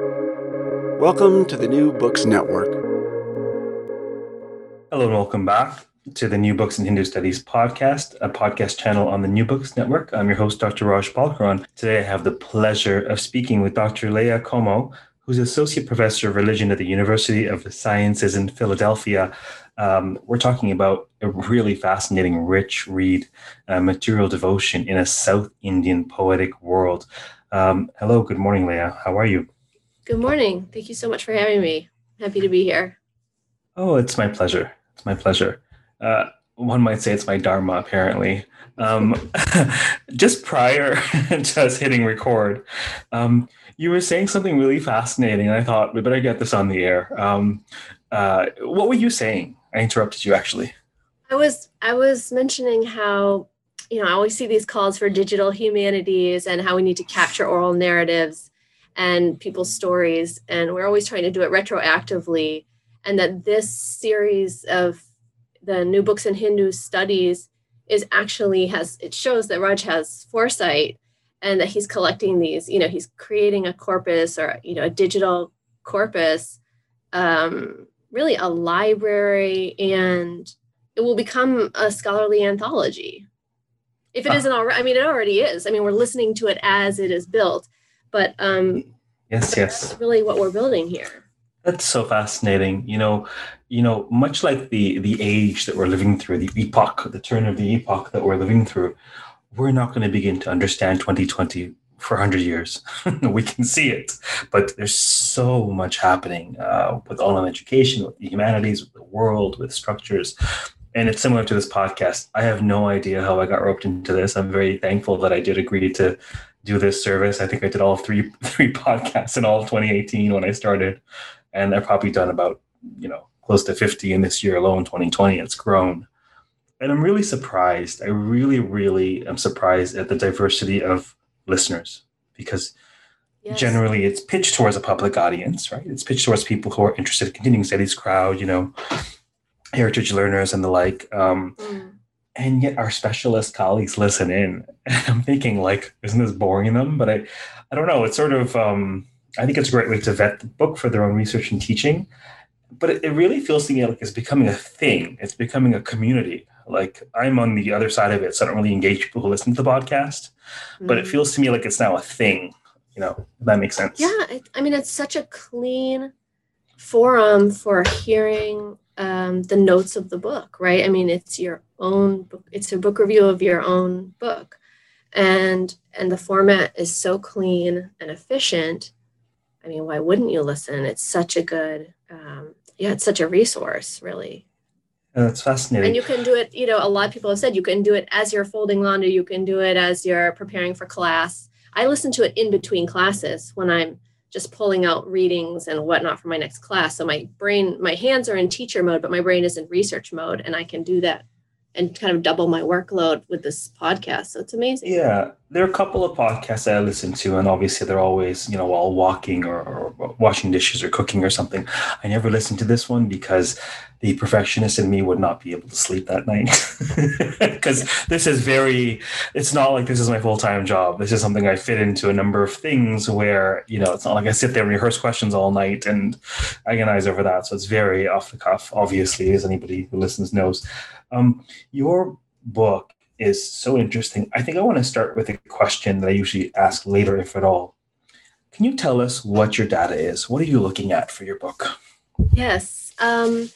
Welcome to the New Books Network. Hello, and welcome back to the New Books in Hindu Studies podcast, a podcast channel on the New Books Network. I'm your host, Dr. Raj Balkaran. Today, I have the pleasure of speaking with Dr. Leah Comeau, who's Associate Professor of Religion at the University of the Sciences in Philadelphia. Um, we're talking about a really fascinating, rich read, uh, material devotion in a South Indian poetic world. Um, hello, good morning, Leah. How are you? Good morning. Thank you so much for having me. Happy to be here. Oh, it's my pleasure. It's my pleasure. Uh, one might say it's my dharma, apparently. Um, just prior to us hitting record, um, you were saying something really fascinating. And I thought we better get this on the air. Um, uh, what were you saying? I interrupted you actually. I was I was mentioning how you know I always see these calls for digital humanities and how we need to capture oral narratives and people's stories, and we're always trying to do it retroactively. And that this series of the new books in Hindu studies is actually has it shows that Raj has foresight and that he's collecting these. You know, he's creating a corpus or you know a digital corpus um, really a library and it will become a scholarly anthology. If it uh, not already, I mean, it already is. I mean, we're listening to it as it is built, but um, yes, yes, really what we're building here. That's so fascinating. You know, you know, much like the the age that we're living through, the epoch, the turn of the epoch that we're living through, we're not going to begin to understand 2020 for 100 years. we can see it, but there's so much happening uh, with online education, with the humanities, with the world, with structures. And it's similar to this podcast. I have no idea how I got roped into this. I'm very thankful that I did agree to do this service. I think I did all three three podcasts in all of 2018 when I started, and I've probably done about you know close to 50 in this year alone, 2020. It's grown, and I'm really surprised. I really, really am surprised at the diversity of listeners because yes. generally it's pitched towards a public audience, right? It's pitched towards people who are interested in continuing studies crowd, you know, heritage learners and the like. Um, mm. And yet our specialist colleagues listen in. And I'm thinking, like, isn't this boring them? But I, I don't know. It's sort of, um, I think it's a great way to vet the book for their own research and teaching. But it, it really feels to me like it's becoming a thing. It's becoming a community. Like I'm on the other side of it, so I don't really engage people who listen to the podcast. Mm-hmm. But it mm. feels to me like it's now a thing. You know, that makes sense. Yeah, I, I mean, it's such a clean forum for hearing um, the notes of the book, right? I mean, it's your own book. It's a book review of your own book, and and the format is so clean and efficient. I mean, why wouldn't you listen? It's such a good, um, yeah, it's such a resource, really. That's fascinating. And you can do it, you know, a lot of people have said you can do it as you're folding laundry, you can do it as you're preparing for class. I listen to it in between classes when I'm just pulling out readings and whatnot for my next class. So my brain, my hands are in teacher mode, but my brain is in research mode, and I can do that and kind of double my workload with this podcast. So it's amazing. Yeah. There are a couple of podcasts that I listen to, and obviously they're always, you know, while walking or, or, washing dishes or cooking or something. I never listen to this one because the perfectionist in me would not be able to sleep that night. Because this is very, it's not like this is my full time job. This is something I fit into a number of things where, you know, it's not like I sit there and rehearse questions all night and agonize over that. So it's very off the cuff, obviously, as anybody who listens knows. Um, your book is so interesting. I think I want to start with a question that I usually ask later, if at all. Can you tell us what your data is? What are you looking at for your book? Yes. Um,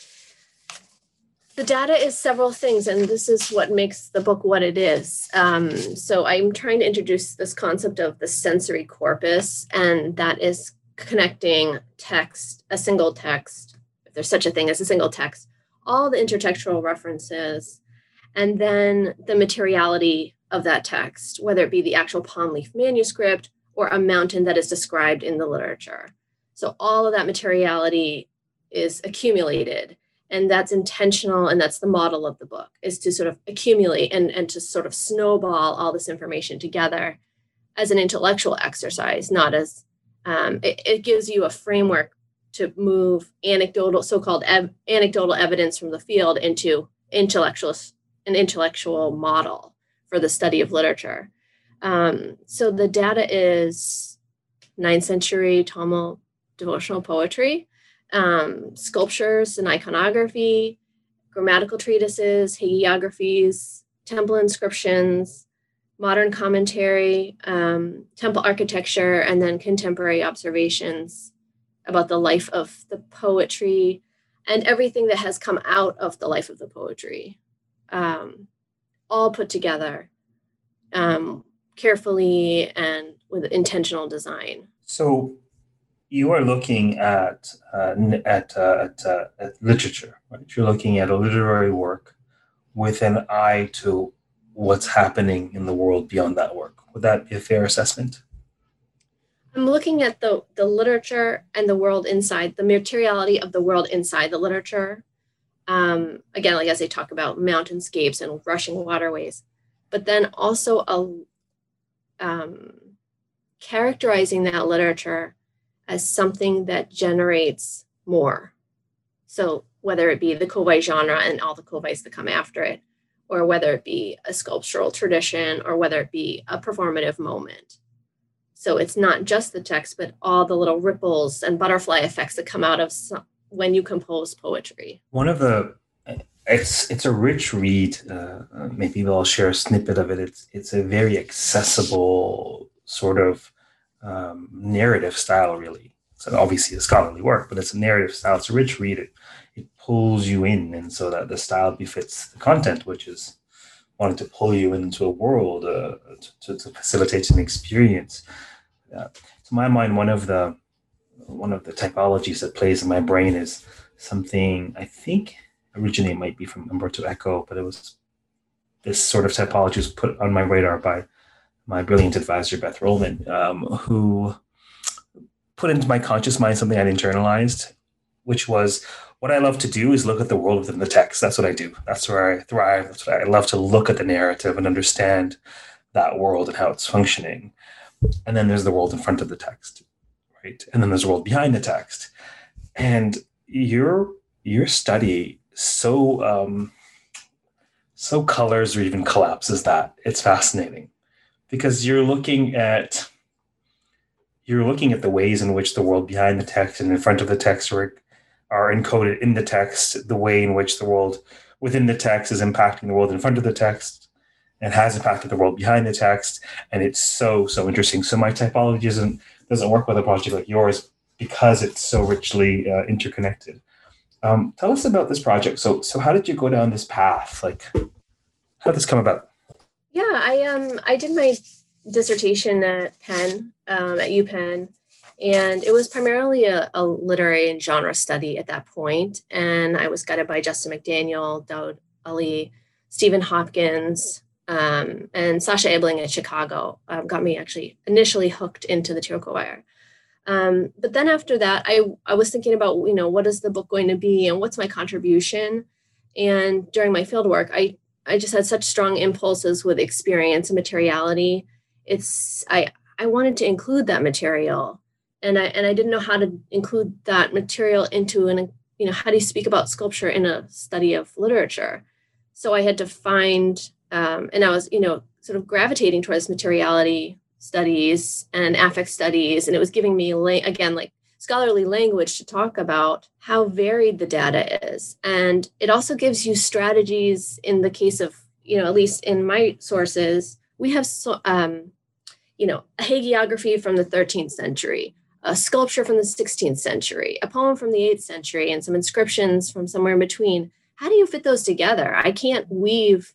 the data is several things, and this is what makes the book what it is. Um, so I'm trying to introduce this concept of the sensory corpus, and that is connecting text, a single text, if there's such a thing as a single text, all the intertextual references, and then the materiality of that text, whether it be the actual palm leaf manuscript or a mountain that is described in the literature. So all of that materiality is accumulated and that's intentional and that's the model of the book is to sort of accumulate and, and to sort of snowball all this information together as an intellectual exercise not as um, it, it gives you a framework to move anecdotal, so-called ev- anecdotal evidence from the field into intellectual an intellectual model for the study of literature. Um, so the data is 9th century Tamil devotional poetry, um, sculptures and iconography, grammatical treatises, hagiographies, temple inscriptions, modern commentary, um, temple architecture, and then contemporary observations about the life of the poetry and everything that has come out of the life of the poetry, um, all put together um, carefully and with intentional design. So, you are looking at uh, at uh, at, uh, at literature, right? You're looking at a literary work with an eye to what's happening in the world beyond that work. Would that be a fair assessment? I'm looking at the the literature and the world inside, the materiality of the world inside the literature. Um, again, like as they talk about mountainscapes and rushing waterways, but then also a um, characterizing that literature as something that generates more. So whether it be the kovai genre and all the kovais that come after it, or whether it be a sculptural tradition, or whether it be a performative moment. So it's not just the text, but all the little ripples and butterfly effects that come out of some, when you compose poetry. One of the it's it's a rich read. Uh, uh maybe I'll share a snippet of it. It's it's a very accessible sort of um, narrative style, really. So obviously a scholarly work, but it's a narrative style. It's a rich read. It, it pulls you in, and so that the style befits the content, which is wanting to pull you into a world uh, to, to, facilitate an experience. Uh, to my mind, one of the one of the typologies that plays in my brain is something I think originally might be from Umberto Eco, but it was this sort of typology was put on my radar by my brilliant advisor Beth Rohlman, um, who put into my conscious mind something I'd internalized, which was what I love to do is look at the world within the text. That's what I do. That's where I thrive. That's what I love to look at the narrative and understand that world and how it's functioning. And then there's the world in front of the text, right? And then there's the world behind the text. And your your study so um, so colors or even collapses that. It's fascinating because you're looking at you're looking at the ways in which the world behind the text and in front of the text are, are encoded in the text, the way in which the world within the text is impacting the world in front of the text and has impacted the world behind the text. And it's so, so interesting. So my typology isn't, doesn't work with a project like yours because it's so richly uh, interconnected. Um, tell us about this project. So, so how did you go down this path? Like, how did this come about? Yeah, I um I did my dissertation at Penn, um, at UPenn, and it was primarily a, a, literary and genre study at that point. And I was guided by Justin McDaniel, Daud Ali, Stephen Hopkins, um, and Sascha Ebeling at Chicago um, got me actually initially hooked into the Tirukkovayar. Um, but then after that, I, I was thinking about, you know, what is the book going to be and what's my contribution? And during my field work, I I just had such strong impulses with experience and materiality. It's I I wanted to include that material, and I and I didn't know how to include that material into an you know how do you speak about sculpture in a study of literature. So I had to find, um, and I was you know sort of gravitating towards materiality studies and affect studies, and it was giving me again like scholarly language to talk about how varied the data is. And it also gives you strategies in the case of, you know, at least in my sources, we have, so, um, you know, a hagiography from the 13th century, a sculpture from the 16th century, a poem from the 8th century, and some inscriptions from somewhere in between. How do you fit those together? I can't weave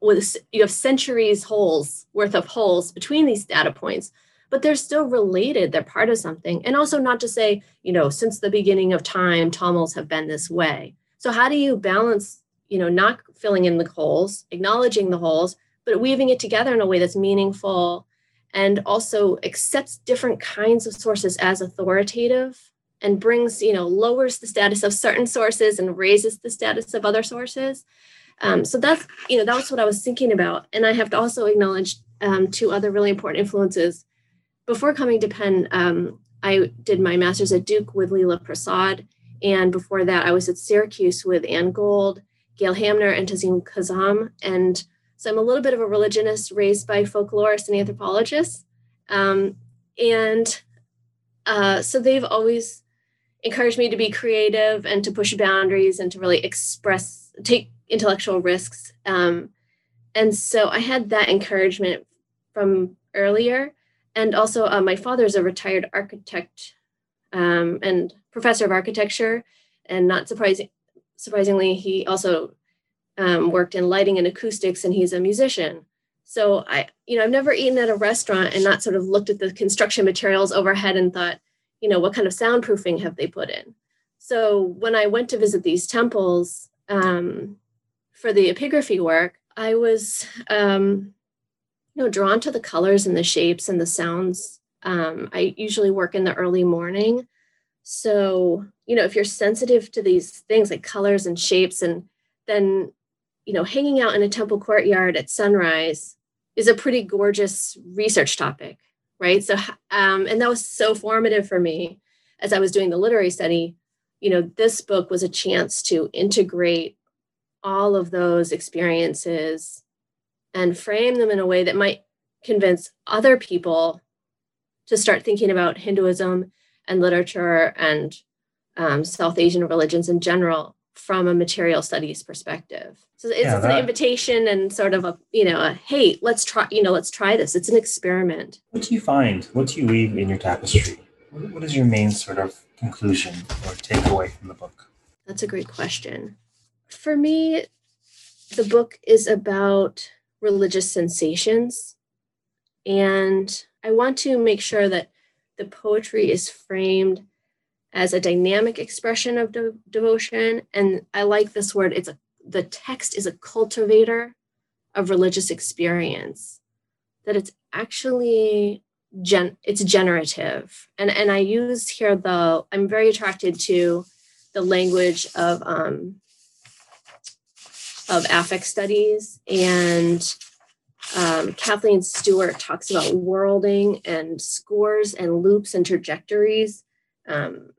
with you have centuries holes worth of holes between these data points but they're still related. They're part of something. And also not to say, you know, since the beginning of time, Tamils have been this way. So how do you balance, you know, not filling in the holes, acknowledging the holes, but weaving it together in a way that's meaningful and also accepts different kinds of sources as authoritative and brings, you know, lowers the status of certain sources and raises the status of other sources. Um, so that's, you know, that's what I was thinking about. And I have to also acknowledge um, two other really important influences before coming to Penn, um, I did my master's at Duke with Leela Prasad. And before that, I was at Syracuse with Ann Gold, Gail Hamner, and Tazim Kassam. And so I'm a little bit of a religionist raised by folklorists and anthropologists. Um, and uh, so they've always encouraged me to be creative and to push boundaries and to really express, take intellectual risks. Um, and so I had that encouragement from earlier. And also, uh, my father is a retired architect um, and professor of architecture. And not surprising, surprisingly, he also um, worked in lighting and acoustics, and he's a musician. So I, you know, I've never eaten at a restaurant and not sort of looked at the construction materials overhead and thought, you know, what kind of soundproofing have they put in? So when I went to visit these temples um, for the epigraphy work, I was, um, you know, drawn to the colors and the shapes and the sounds. Um, I usually work in the early morning. So, you know, if you're sensitive to these things like colors and shapes, and then, you know, hanging out in a temple courtyard at sunrise is a pretty gorgeous research topic, right? So, um, and that was so formative for me as I was doing the literary study. You know, this book was a chance to integrate all of those experiences and frame them in a way that might convince other people to start thinking about Hinduism and literature and um, South Asian religions in general from a material studies perspective. So it's, yeah, that, an invitation and sort of a, you know, a, hey, let's try, you know, let's try this. It's an experiment. What do you find? What do you weave in your tapestry? What is your main sort of conclusion or takeaway from the book? That's a great question. For me, the book is about religious sensations. And I want to make sure that the poetry is framed as a dynamic expression of de- devotion. And I like this word, it's a the text is a cultivator of religious experience, that it's actually gen it's generative. And and I use here the I'm very attracted to the language of um of affect studies and um, Kathleen Stewart talks about worlding and scores and loops and trajectories, um,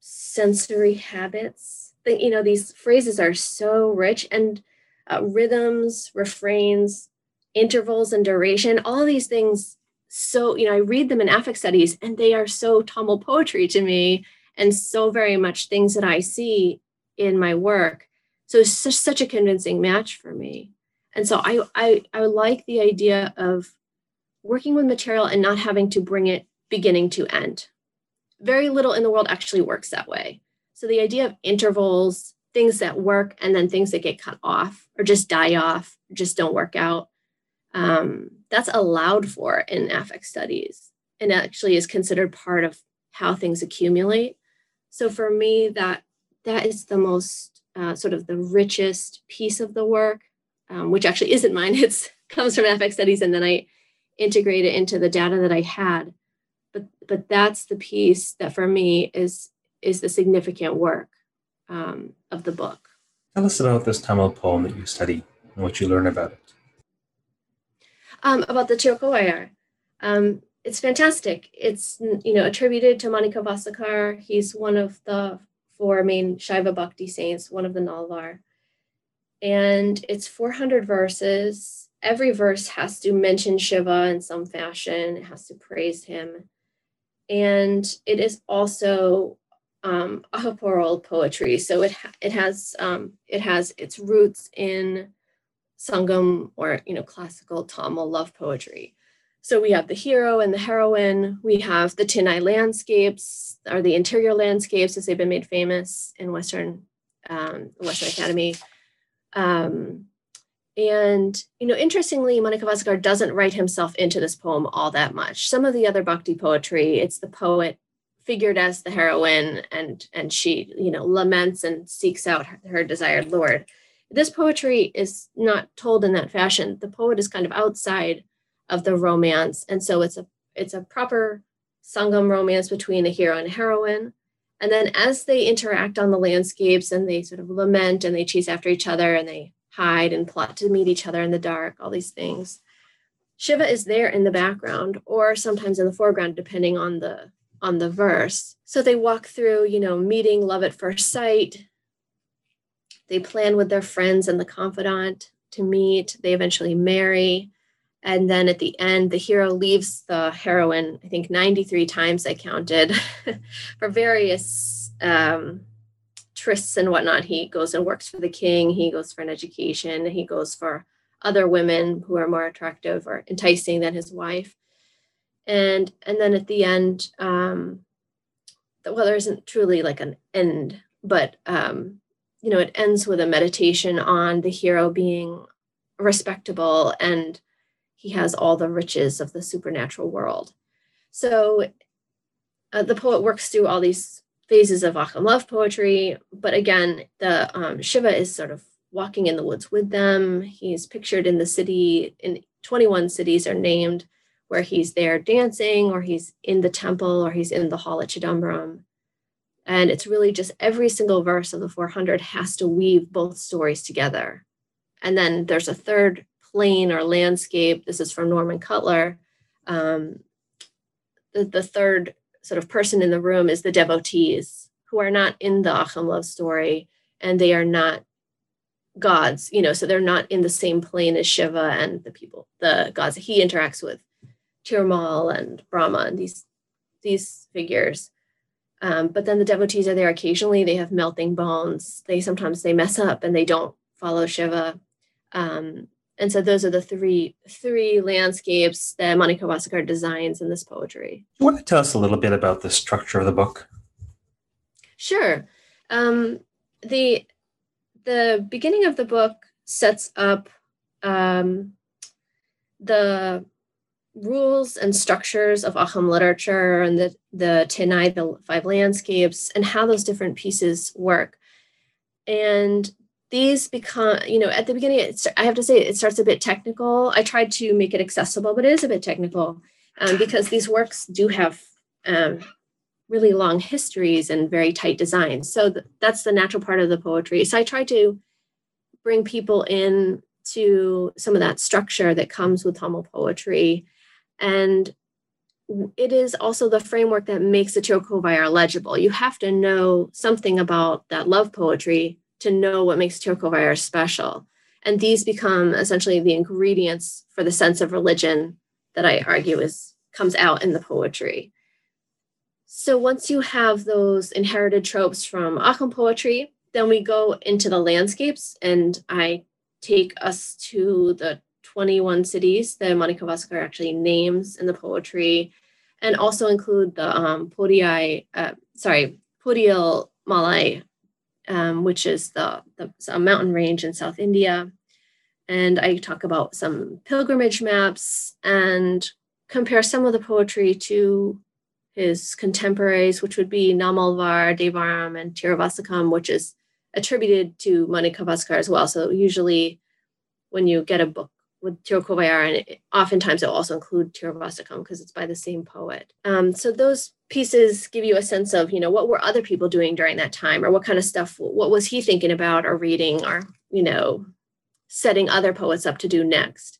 sensory habits. You know, these phrases are so rich and uh, rhythms, refrains, intervals, and duration. All these things. So you know, I read them in affect studies, and they are so Tamil poetry to me, and so very much things that I see in my work. So it's such, such a convincing match for me and so I, I i like the idea of working with material and not having to bring it beginning to end very little in the world actually works that way so the idea of intervals things that work and then things that get cut off or just die off just don't work out um, that's allowed for in affect studies and actually is considered part of how things accumulate so for me that that is the most uh, sort of the richest piece of the work um, which actually isn't mine. It's comes from affect studies, and then I integrate it into the data that I had. But but that's the piece that for me is is the significant work um, of the book. Tell us about this Tamil poem that you study and what you learn about it. Um, about the Tirukkovayar. Um, it's fantastic. It's you know attributed to Manikkavasakar. He's one of the four main Shaiva Bhakti saints, one of the Nalvar and it's 400 verses. Every verse has to mention Shiva in some fashion, it has to praise him. And it is also um, ahapural poetry. So it, it, has, um, it has its roots in Sangam or you know classical Tamil love poetry. So we have the hero and the heroine. We have the Thinnai landscapes, or the interior landscapes, as they've been made famous in Western um, Western Academy. Um, and, you know, interestingly, Manikkavasakar doesn't write himself into this poem all that much. Some of the other bhakti poetry, it's the poet figured as the heroine and and she, you know, laments and seeks out her, her desired lord. This poetry is not told in that fashion. The poet is kind of outside of the romance. And so it's a it's a proper sangam romance between a hero and a heroine. And then as they interact on the landscapes and they sort of lament and they chase after each other and they hide and plot to meet each other in the dark, all these things. Shiva is there in the background or sometimes in the foreground, depending on the on the verse. So they walk through, you know, meeting love at first sight. They plan with their friends and the confidant to meet. They eventually marry. And then at the end, the hero leaves the heroine, I think 93 times I counted, for various um, trysts and whatnot. He goes and works for the king, he goes for an education, he goes for other women who are more attractive or enticing than his wife. And and then at the end, um, well, there isn't truly like an end, but um, you know, it ends with a meditation on the hero being respectable and he has all the riches of the supernatural world. So uh, the poet works through all these phases of Akam love poetry, but again, the um, Shiva is sort of walking in the woods with them. He's pictured in the city, in 21 cities are named where he's there dancing, or he's in the temple, or he's in the hall at Chidambaram. And it's really just every single verse of the 400 has to weave both stories together. And then there's a third plane or landscape. This is from Norman Cutler. Um, the, the third sort of person in the room is the devotees who are not in the Akam love story and they are not gods, you know, so they're not in the same plane as Shiva and the people, the gods that he interacts with, Tirumal and Brahma and these these figures. Um, but then the devotees are there occasionally. They have melting bones. They sometimes they mess up and they don't follow Shiva. Um, and so those are the three three landscapes that Manikkavasakar designs in this poetry. You want to tell us a little bit about the structure of the book? Sure. Um, the the beginning of the book sets up um, the rules and structures of Akam literature and the the Tenai, the five landscapes, and how those different pieces work. And these become, you know, at the beginning, I have to say it starts a bit technical. I tried to make it accessible, but it is a bit technical um, because these works do have um, really long histories and very tight designs. So th- that's the natural part of the poetry. So I tried to bring people in to some of that structure that comes with Tamil poetry. And it is also the framework that makes the Tirukovayar legible. You have to know something about that love poetry to know what makes Tirukovayar special. And these become essentially the ingredients for the sense of religion that I argue is comes out in the poetry. So once you have those inherited tropes from Akam poetry, then we go into the landscapes and I take us to the 21 cities that Manikkavasakar actually names in the poetry and also include the um, uh, sorry, Podial Malai um, which is the, the mountain range in South India. And I talk about some pilgrimage maps and compare some of the poetry to his contemporaries, which would be Nammalvar, Devaram, and Tiruvasakam, which is attributed to Manikkavasakar as well. So usually when you get a book with Tirukovayar, and oftentimes it will also include Tiruvasakam because it's by the same poet. Um, so those pieces give you a sense of, you know, what were other people doing during that time, or what kind of stuff, what was he thinking about, or reading, or you know, setting other poets up to do next.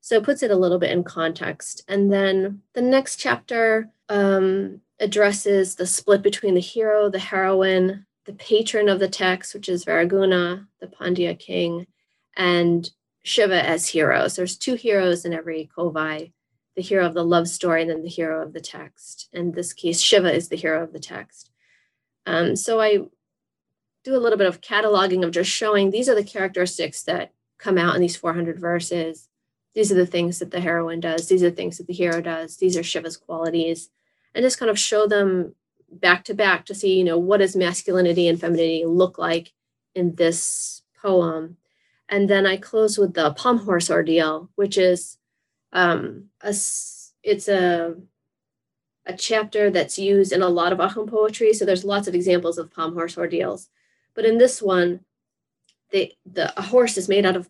So it puts it a little bit in context. And then the next chapter um, addresses the split between the hero, the heroine, the patron of the text, which is Varaguna, the Pandya king, and Shiva as heroes. There's two heroes in every Kovai the hero of the love story and then the hero of the text. In this case, Shiva is the hero of the text. Um, so I do a little bit of cataloging of just showing these are the characteristics that come out in these 400 verses. These are the things that the heroine does. These are the things that the hero does. These are Shiva's qualities. And just kind of show them back to back to see, you know, what does masculinity and femininity look like in this poem and then I close with the palm horse ordeal, which is um, a, it's a, a chapter that's used in a lot of Akam poetry. So there's lots of examples of palm horse ordeals. But in this one, the, the a horse is made out of,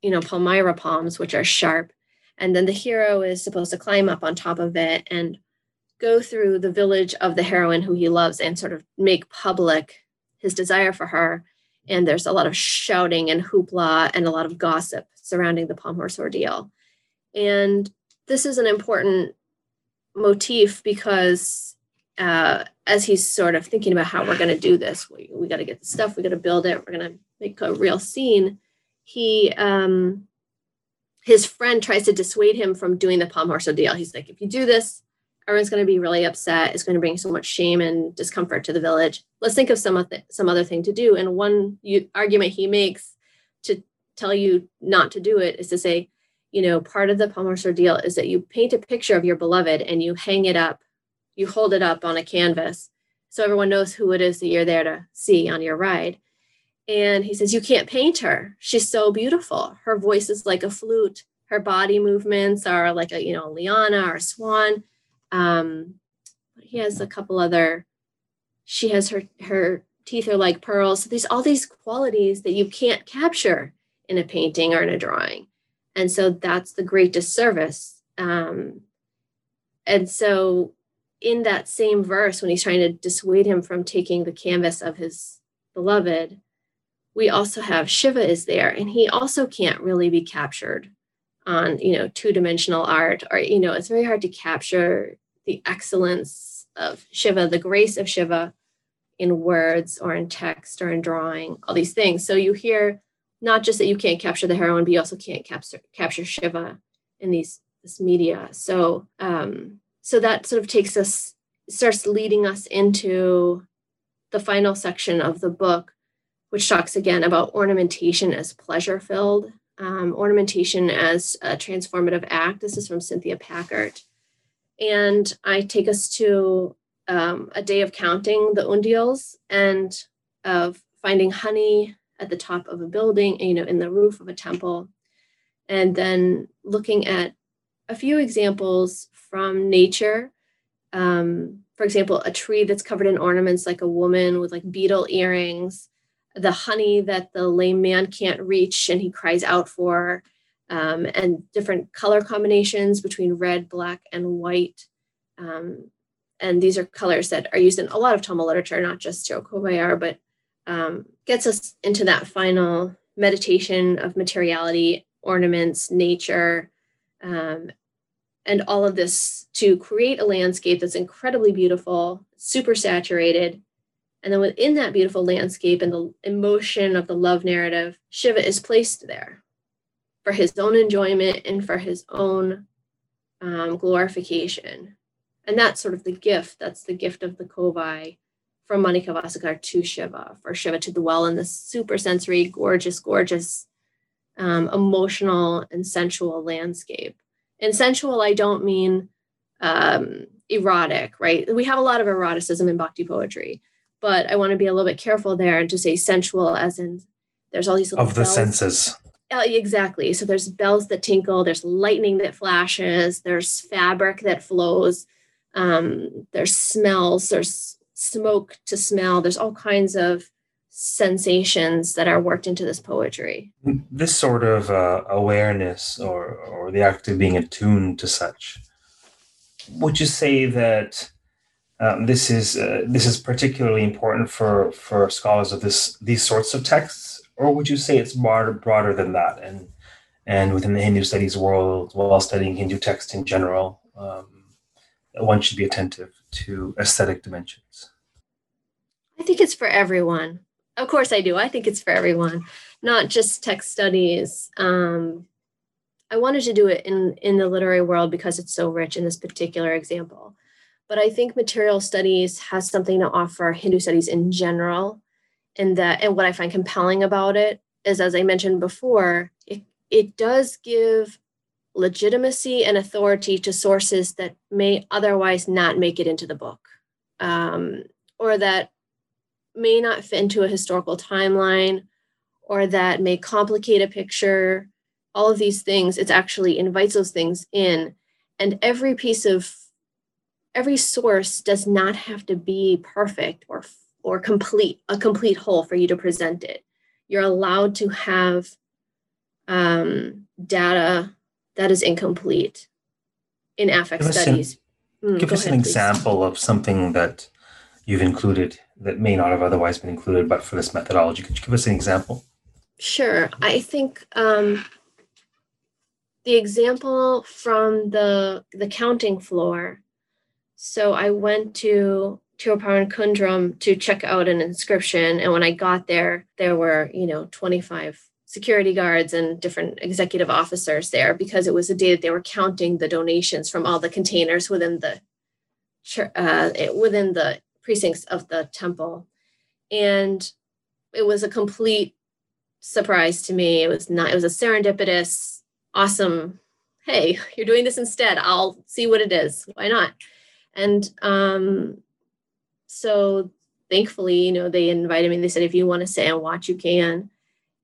you know, palmyra palms, which are sharp. And then the hero is supposed to climb up on top of it and go through the village of the heroine who he loves and sort of make public his desire for her and there's a lot of shouting and hoopla and a lot of gossip surrounding the palm horse ordeal. And this is an important motif because uh, as he's sort of thinking about how we're going to do this, we, we got to get the stuff, we got to build it, we're going to make a real scene. He um, his friend tries to dissuade him from doing the palm horse ordeal. He's like, if you do this, everyone's going to be really upset. It's going to bring so much shame and discomfort to the village. Let's think of some other, some other thing to do. And one you, argument he makes to tell you not to do it is to say, you know, part of the palm horse ordeal is that you paint a picture of your beloved and you hang it up, you hold it up on a canvas so everyone knows who it is that you're there to see on your ride. And he says, You can't paint her. She's so beautiful. Her voice is like a flute. Her body movements are like a, you know, liana or a swan. Um, he has a couple other, she has her, her teeth are like pearls. So there's all these qualities that you can't capture in a painting or in a drawing. And so that's the great disservice. Um, and so in that same verse, when he's trying to dissuade him from taking the canvas of his beloved, we also have Shiva is there, and he also can't really be captured on you know two-dimensional art, or you know it's very hard to capture the excellence of Shiva, the grace of Shiva in words or in text or in drawing, all these things. So you hear not just that you can't capture the heroine, but you also can't capture capture Shiva in these this media. So um, so that sort of takes us starts leading us into the final section of the book which talks again about ornamentation as pleasure filled um, ornamentation as a transformative act this is from cynthia packert and i take us to um, a day of counting the undiyals and of finding honey at the top of a building you know in the roof of a temple and then looking at a few examples from nature. Um, for example, a tree that's covered in ornaments like a woman with like beetle earrings, the honey that the lame man can't reach and he cries out for, um, and different color combinations between red, black, and white. Um, and these are colors that are used in a lot of Tamil literature, not just Tirukovayar, but um, gets us into that final meditation of materiality, ornaments, nature, um, and all of this to create a landscape that's incredibly beautiful, super saturated. And then within that beautiful landscape and the emotion of the love narrative, Shiva is placed there for his own enjoyment and for his own um, glorification. And that's sort of the gift. That's the gift of the Kovai from Manikavasagar to Shiva, for Shiva to dwell in this super sensory, gorgeous, gorgeous, um, emotional, and sensual landscape. And sensual, I don't mean um, erotic, right? We have a lot of eroticism in bhakti poetry, but I want to be a little bit careful there and to say sensual as in there's all these of the bells. senses. Uh, exactly. So there's bells that tinkle, there's lightning that flashes, there's fabric that flows, um, there's smells, there's smoke to smell, there's all kinds of sensations that are worked into this poetry. This sort of uh, awareness or, or the act of being attuned to such, would you say that um, this is uh, this is particularly important for, for scholars of this these sorts of texts, or would you say it's broader broader than that? And and within the Hindu studies world, while studying Hindu texts in general, um, one should be attentive to aesthetic dimensions. I think it's for everyone. Of course, I do. I think it's for everyone, not just text studies. Um, I wanted to do it in in the literary world because it's so rich in this particular example. But I think material studies has something to offer Hindu studies in general. And that and what I find compelling about it is, as I mentioned before, it, it does give legitimacy and authority to sources that may otherwise not make it into the book. Um, or that may not fit into a historical timeline or that may complicate a picture all of these things it's actually invites those things in and every piece of every source does not have to be perfect or or complete a complete whole for you to present it you're allowed to have um, data that is incomplete in affect give studies an, mm, give us ahead, an example of something that you've included that may not have otherwise been included, but for this methodology. Could you give us an example? Sure. I think um, the example from the the counting floor. So I went to Tiruparan Kundram to check out an inscription, and when I got there, there were you know 25 security guards and different executive officers there because it was a day that they were counting the donations from all the containers within the uh, within the precincts of the temple. And it was a complete surprise to me. It was not it was a serendipitous awesome hey you're doing this instead. I'll see what it is. Why not? And um so thankfully you know they invited me. They said if you want to stay and watch you can.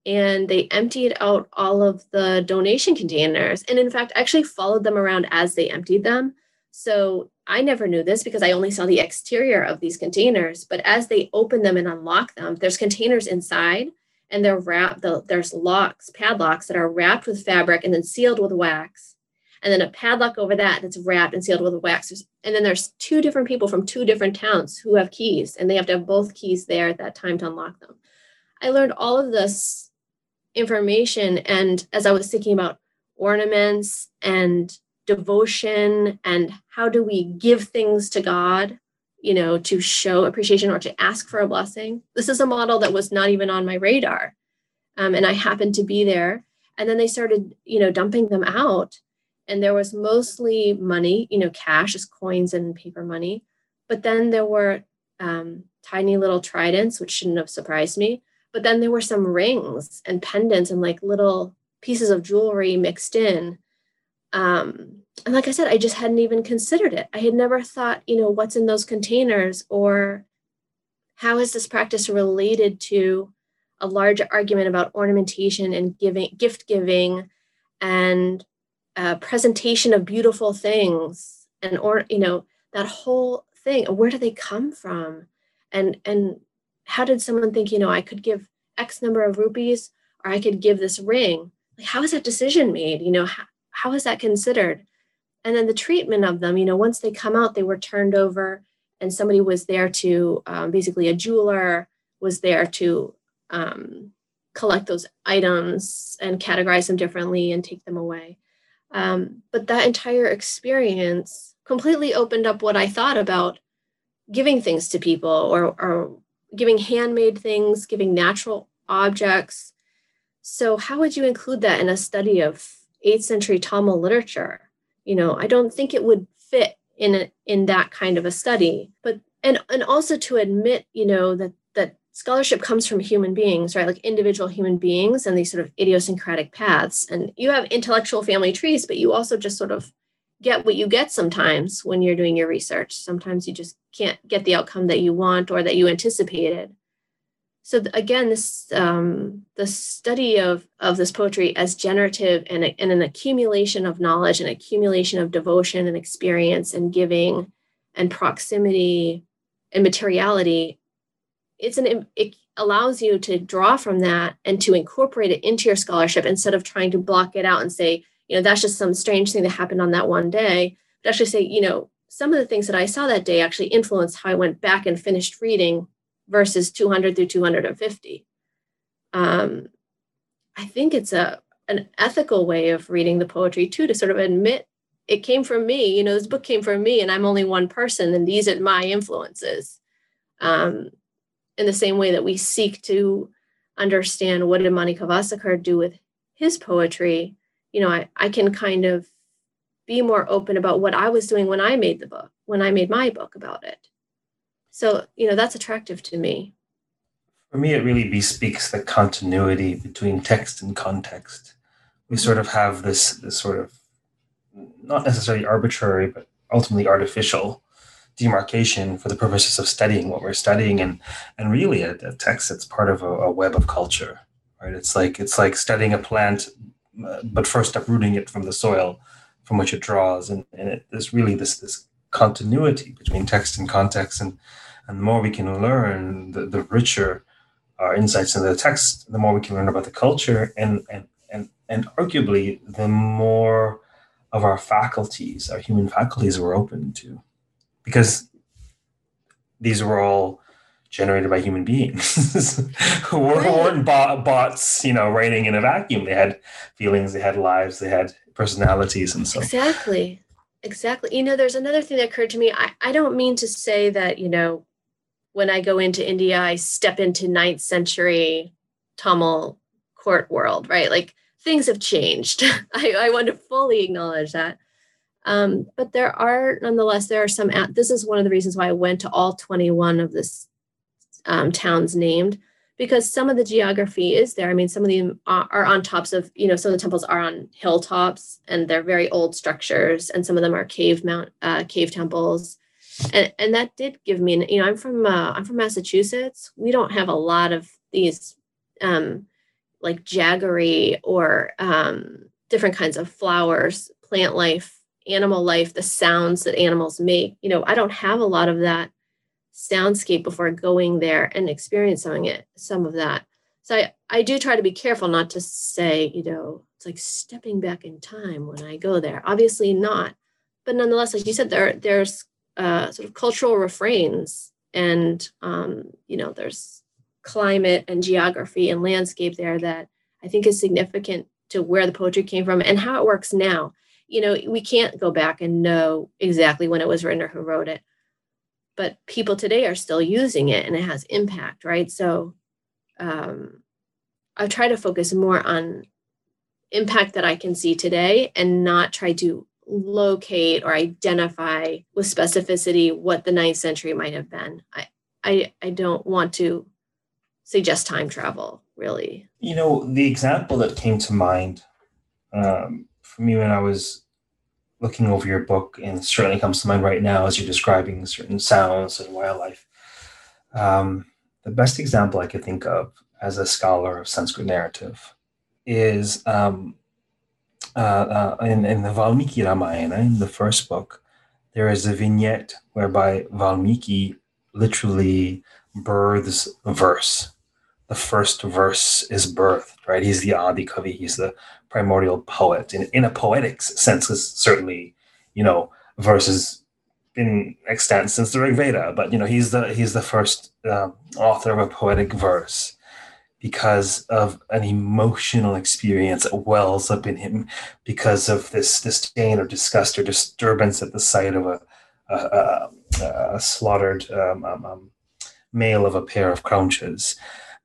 And they emptied out all of the donation containers. And in fact actually followed them around as they emptied them. So i never knew this because i only saw the exterior of these containers. But as they open them and unlock them there's containers inside and they're wrapped the, there's locks padlocks that are wrapped with fabric and then sealed with wax and then a padlock over that that's wrapped and sealed with wax and then there's two different people from two different towns who have keys and they have to have both keys there at that time to unlock them i learned all of this information. And as I was thinking about ornaments and devotion and how do we give things to God, you know, to show appreciation or to ask for a blessing, this is a model that was not even on my radar. Um, and I happened to be there. And then they started, you know, dumping them out. And there was mostly money, you know, cash as coins and paper money. But then there were um, tiny little tridents, which shouldn't have surprised me. But then there were some rings and pendants and like little pieces of jewelry mixed in. Um, and like I said, I just hadn't even considered it. I had never thought, you know, what's in those containers or how is this practice related to a larger argument about ornamentation and giving, gift giving, and uh, presentation of beautiful things, and or you know that whole thing. Where do they come from? And and how did someone think, you know, I could give X number of rupees or I could give this ring? Like, how is that decision made? You know, how, how is that considered? And then the treatment of them, you know, once they come out, they were turned over and somebody was there to um, basically a jeweler was there to um, collect those items and categorize them differently and take them away. Um, but that entire experience completely opened up what I thought about giving things to people or, or giving handmade things, giving natural objects. So, how would you include that in a study of 8th century Tamil literature? You know, I don't think it would fit in a, in that kind of a study. But and and also to admit, you know, that that scholarship comes from human beings, right? Like individual human beings and these sort of idiosyncratic paths. And you have intellectual family trees, but you also just sort of get what you get sometimes when you're doing your research. Sometimes you just can't get the outcome that you want or that you anticipated. So again, this um, the study of of this poetry as generative and, and an accumulation of knowledge, and accumulation of devotion and experience and giving and proximity and materiality. It's an it allows you to draw from that and to incorporate it into your scholarship instead of trying to block it out and say you know, that's just some strange thing that happened on that one day. But actually say, you know, some of the things that I saw that day actually influenced how I went back and finished reading verses 200 through 250. Um, I think it's a an ethical way of reading the poetry too, to sort of admit it came from me. You know, this book came from me, and I'm only one person, and these are my influences. Um, in the same way that we seek to understand what did Manickavasakar do with his poetry, you know, I, I can kind of be more open about what I was doing when I made the book, when I made my book about it. So, you know, that's attractive to me. For me, it really bespeaks the continuity between text and context. We sort of have this, this sort of not necessarily arbitrary, but ultimately artificial demarcation for the purposes of studying what we're studying and and really a, a text that's part of a, a, web of culture right it's like it's like studying a plant uh, but first uprooting it from the soil from which it draws. And, and it, there's really this this continuity between text and context. And, and the more we can learn, the, the richer our insights into the text, the more we can learn about the culture. And, and, and, and arguably, the more of our faculties, our human faculties, we're open to. Because these were all generated by human beings who weren't bots, you know, writing in a vacuum. They had feelings, they had lives, they had personalities, and so exactly, exactly. You know, there's another thing that occurred to me. I, I don't mean to say that you know, when I go into India, I step into ninth century Tamil court world, right? Like things have changed. I, I want to fully acknowledge that. Um, but there are, nonetheless, there are some. at, This is one of the reasons why I went to all 21 of this um, towns named because some of the geography is there. I mean, some of them are on tops of, you know, some of the temples are on hilltops and they're very old structures, and some of them are cave mount, uh, cave temples, and and that did give me, you know, I'm from uh, I'm from Massachusetts. We don't have a lot of these, um, like jaggery or um, different kinds of flowers, plant life, animal life, the sounds that animals make. You know, I don't have a lot of that soundscape before going there and experiencing it, some of that. So I, I do try to be careful not to say, you know, it's like stepping back in time when I go there. Obviously not. But nonetheless, like you said, there there's uh, sort of cultural refrains and um, you know, there's climate and geography and landscape there that I think is significant to where the poetry came from and how it works now. You know, we can't go back and know exactly when it was written or who wrote it. But people today are still using it and it has impact right? So um, i try to focus more on impact that i can see today and not try to locate or identify with specificity what the ninth century might have been. I i, I don't want to suggest time travel really. You know the example that came to mind um, for me when i was looking over your book, and certainly comes to mind right now as you're describing certain sounds and wildlife. Um, the best example I could think of as a scholar of Sanskrit narrative is um, uh, uh, in, in the Valmiki Ramayana, in the first book, there is a vignette whereby Valmiki literally births verse. The first verse is birthed, right? He's the Adi Kavi, he's the primordial poet in, in a poetic sense is certainly you know verses been extant since the Rig Veda, but you know he's the he's the first um, author of a poetic verse because of an emotional experience that wells up in him because of this disdain or disgust or disturbance at the sight of a, a, a, a slaughtered um, um, um male of a pair of craunches.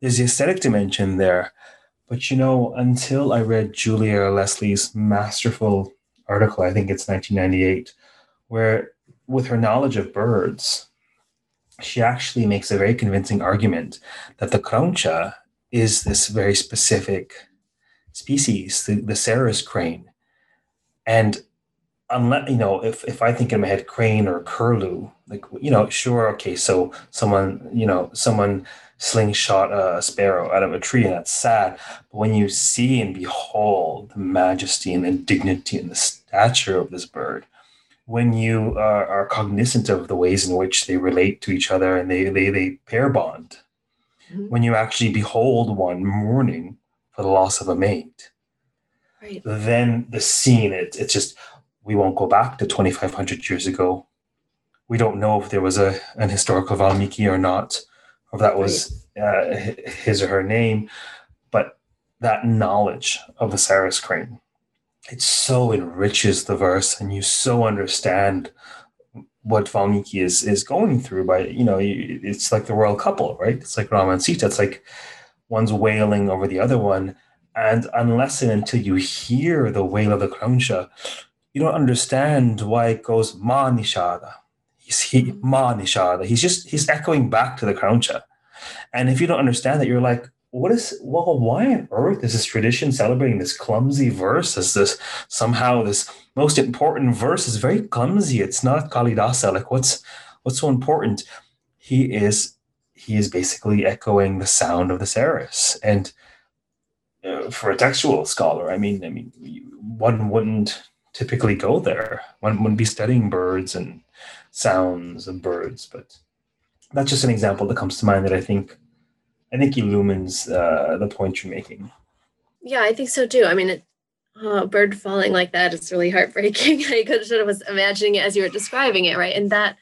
There's the aesthetic dimension there, but you know, until I read Julia Leslie's masterful article, I think it's 1998, where with her knowledge of birds, she actually makes a very convincing argument that the crauncha is this very specific species, the, the Sarus crane. And unless you know, if if I think in my head crane or curlew, like you know, sure, okay, so someone, you know, someone slingshot a sparrow out of a tree, and that's sad. But when you see and behold the majesty and the dignity and the stature of this bird, when you are, are cognizant of the ways in which they relate to each other and they they, they pair bond, mm-hmm. when you actually behold one mourning for the loss of a mate, right. then the scene it, it's just we won't go back to 2500 years ago we don't know if there was a an historical Valmiki or not if that was uh, his or her name, but that knowledge of the Sarus crane, it so enriches the verse, and you so understand what Valmiki is is going through. By you know, it's like the royal couple, right? It's like Rama and Sita. It's like one's wailing over the other one, and unless and until you hear the wail of the crauncha, you don't understand why it goes ma nishada he nishada. He's just he's echoing back to the crauncha. And if you don't understand that, you're like, what is well, why on earth is this tradition celebrating this clumsy verse as this somehow this most important verse is very clumsy. It's not Kalidasa. Like what's what's so important? He is he is basically echoing the sound of the Sarus. And uh, for a textual scholar, I mean, I mean, one wouldn't typically go there. One wouldn't be studying birds and sounds of birds, but that's just an example that comes to mind that I think I think illumines uh, the point you're making. Yeah, I think so too. I mean, it, oh, bird falling like that is really heartbreaking. I could sort of was imagining it as you were describing it, right? And that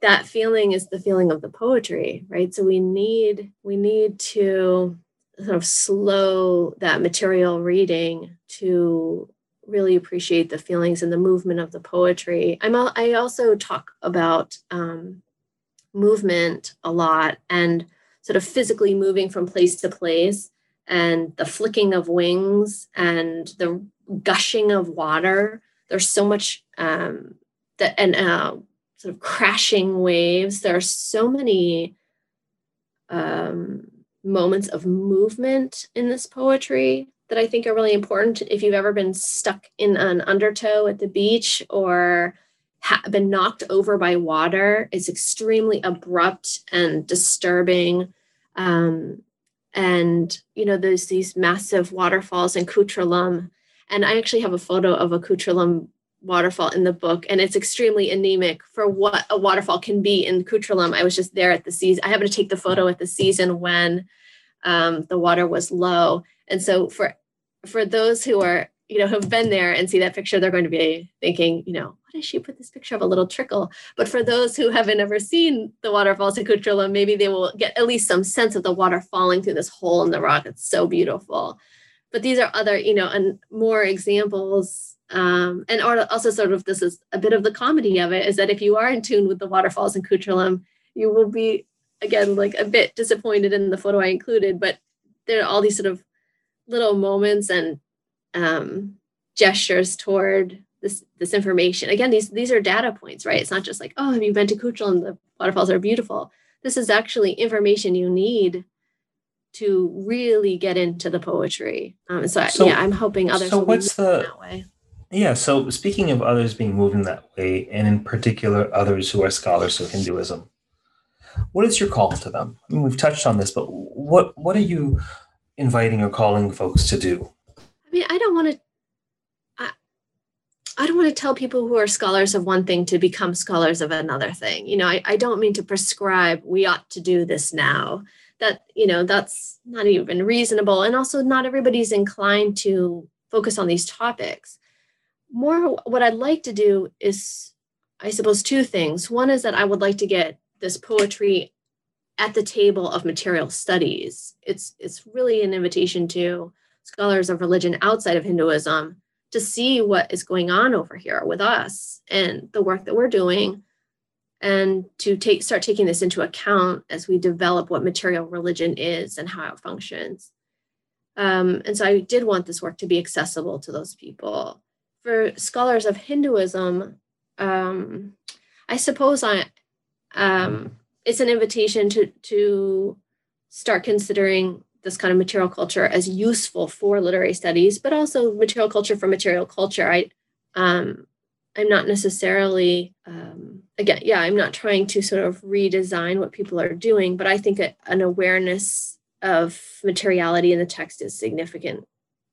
that feeling is the feeling of the poetry, right? So we need we need to sort of slow that material reading to really appreciate the feelings and the movement of the poetry. I'm I also talk about um, movement a lot and sort of physically moving from place to place and the flicking of wings and the gushing of water. There's so much um, that and uh, sort of crashing waves. There are so many um, moments of movement in this poetry that I think are really important. If you've ever been stuck in an undertow at the beach or ha- been knocked over by water, it's extremely abrupt and disturbing. Um, and you know, there's these massive waterfalls in Kuttralam, and I actually have a photo of a Kuttralam waterfall in the book, and it's extremely anemic for what a waterfall can be in Kuttralam. I was just there at the season. I happened to take the photo at the season when um, the water was low, and so for for those who are you know have been there and see that picture, they're going to be thinking, you know, what does she put this picture of a little trickle? But for those who haven't ever seen the waterfalls in Kuttralam, maybe they will get at least some sense of the water falling through this hole in the rock. It's so beautiful. But these are other, you know, and more examples. Um, and also sort of this is a bit of the comedy of it is that if you are in tune with the waterfalls in Kuttralam, you will be again like a bit disappointed in the photo I included, but there are all these sort of little moments and um, gestures toward this this information. Again, these these are data points, right? It's not just like, oh, have you been to Kuttralam and the waterfalls are beautiful. This is actually information you need to really get into the poetry. Um, so, so, yeah, I'm hoping others. So what's the that way. Yeah. So speaking of others being moved in that way, and in particular others who are scholars of Hinduism, what is your call to them? I mean, we've touched on this, but what what are you inviting or calling folks to do? I mean, I don't want to I don't want to tell people who are scholars of one thing to become scholars of another thing. You know, I, I don't mean to prescribe we ought to do this now. That, you know, that's not even reasonable. And also, not everybody's inclined to focus on these topics. More, what I'd like to do is, I suppose, two things. One is that I would like to get this poetry at the table of material studies. It's, it's really an invitation to scholars of religion outside of Hinduism to see what is going on over here with us and the work that we're doing and to take start taking this into account as we develop what material religion is and how it functions um, and so i did want this work to be accessible to those people for scholars of hinduism um, i suppose i um, it's an invitation to to start considering this kind of material culture as useful for literary studies, but also material culture for material culture. I, um, I'm not necessarily, um, again, yeah, I'm not trying to sort of redesign what people are doing, but I think an awareness of materiality in the text is significant,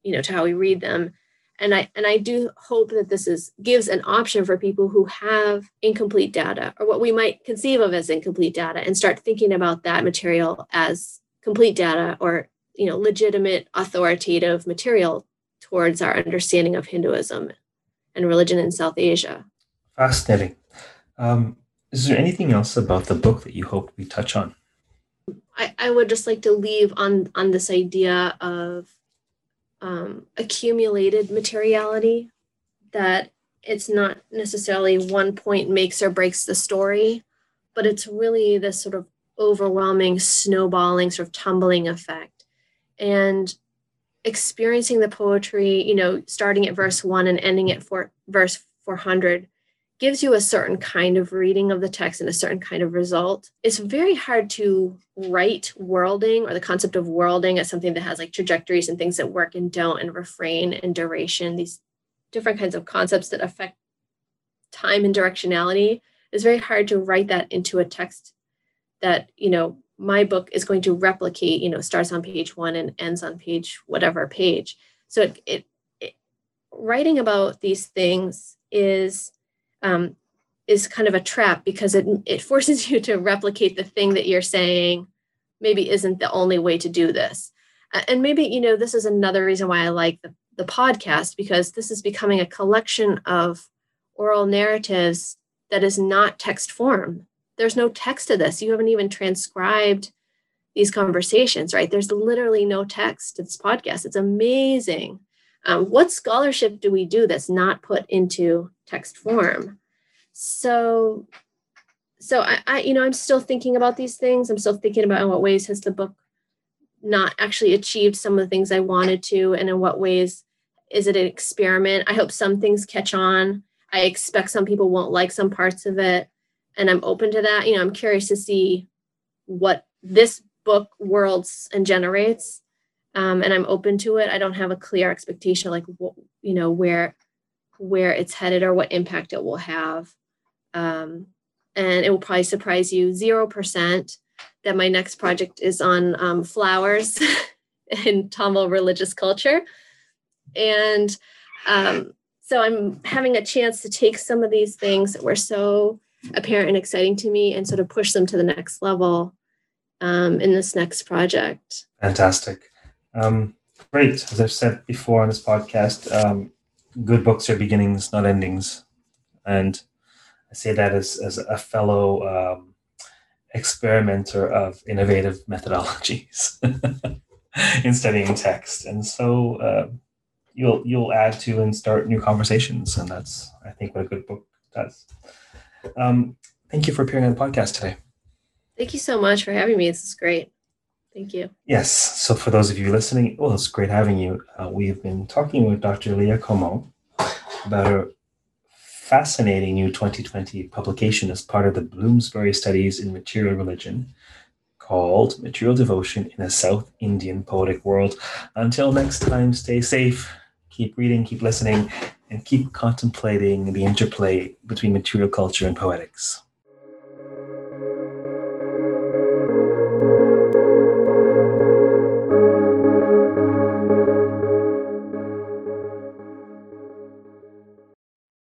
you know, to how we read them. And I and I do hope that this is gives an option for people who have incomplete data or what we might conceive of as incomplete data and start thinking about that material as complete data or you know legitimate authoritative material towards our understanding of Hinduism and religion in South Asia. Fascinating. Um, is there anything else about the book that you hope we touch on? I, I would just like to leave on on this idea of um, accumulated materiality that it's not necessarily one point makes or breaks the story, but it's really this sort of overwhelming, snowballing, sort of tumbling effect. And experiencing the poetry, you know, starting at verse one and ending at four, verse 400 gives you a certain kind of reading of the text and a certain kind of result. It's very hard to write worlding or the concept of worlding as something that has like trajectories and things that work and don't, and refrain and duration, these different kinds of concepts that affect time and directionality. It's very hard to write that into a text that you know my book is going to replicate you know starts on page one and ends on page whatever page so it, it, it writing about these things is um, is kind of a trap because it it forces you to replicate the thing that you're saying maybe isn't the only way to do this and maybe you know this is another reason why i like the, the podcast because this is becoming a collection of oral narratives that is not text form there's no text to this. You haven't even transcribed these conversations, right? There's literally no text to this podcast. It's amazing. Um, what scholarship do we do that's not put into text form? So, so I, I, you know, I'm still thinking about these things. I'm still thinking about in what ways has the book not actually achieved some of the things I wanted to, and in what ways is it an experiment? I hope some things catch on. I expect some people won't like some parts of it, and I'm open to that. You know, I'm curious to see what this book worlds and generates, um, and I'm open to it. I don't have a clear expectation, like you know where where it's headed or what impact it will have. Um, and it will probably surprise you 0% that my next project is on um, flowers in Tamil religious culture. And um, so I'm having a chance to take some of these things that were so apparent and exciting to me and sort of push them to the next level um, in this next project. Fantastic. Um, great. As I've said before on this podcast, um, good books are beginnings, not endings. And I say that as, as a fellow um, experimenter of innovative methodologies in studying text. And so uh, you'll you'll add to and start new conversations. And that's, I think, what a good book does. Um, thank you for appearing on the podcast today. Thank you so much for having me. This is great. Thank you. Yes. So, for those of you listening, well, it's great having you. Uh, we've been talking with Dr. Leah Comeau about her fascinating new 2020 publication as part of the Bloomsbury Studies in Material Religion called Material Devotion in a South Indian Poetic World. Until next time, stay safe, keep reading, keep listening, and keep contemplating the interplay between material culture and poetics.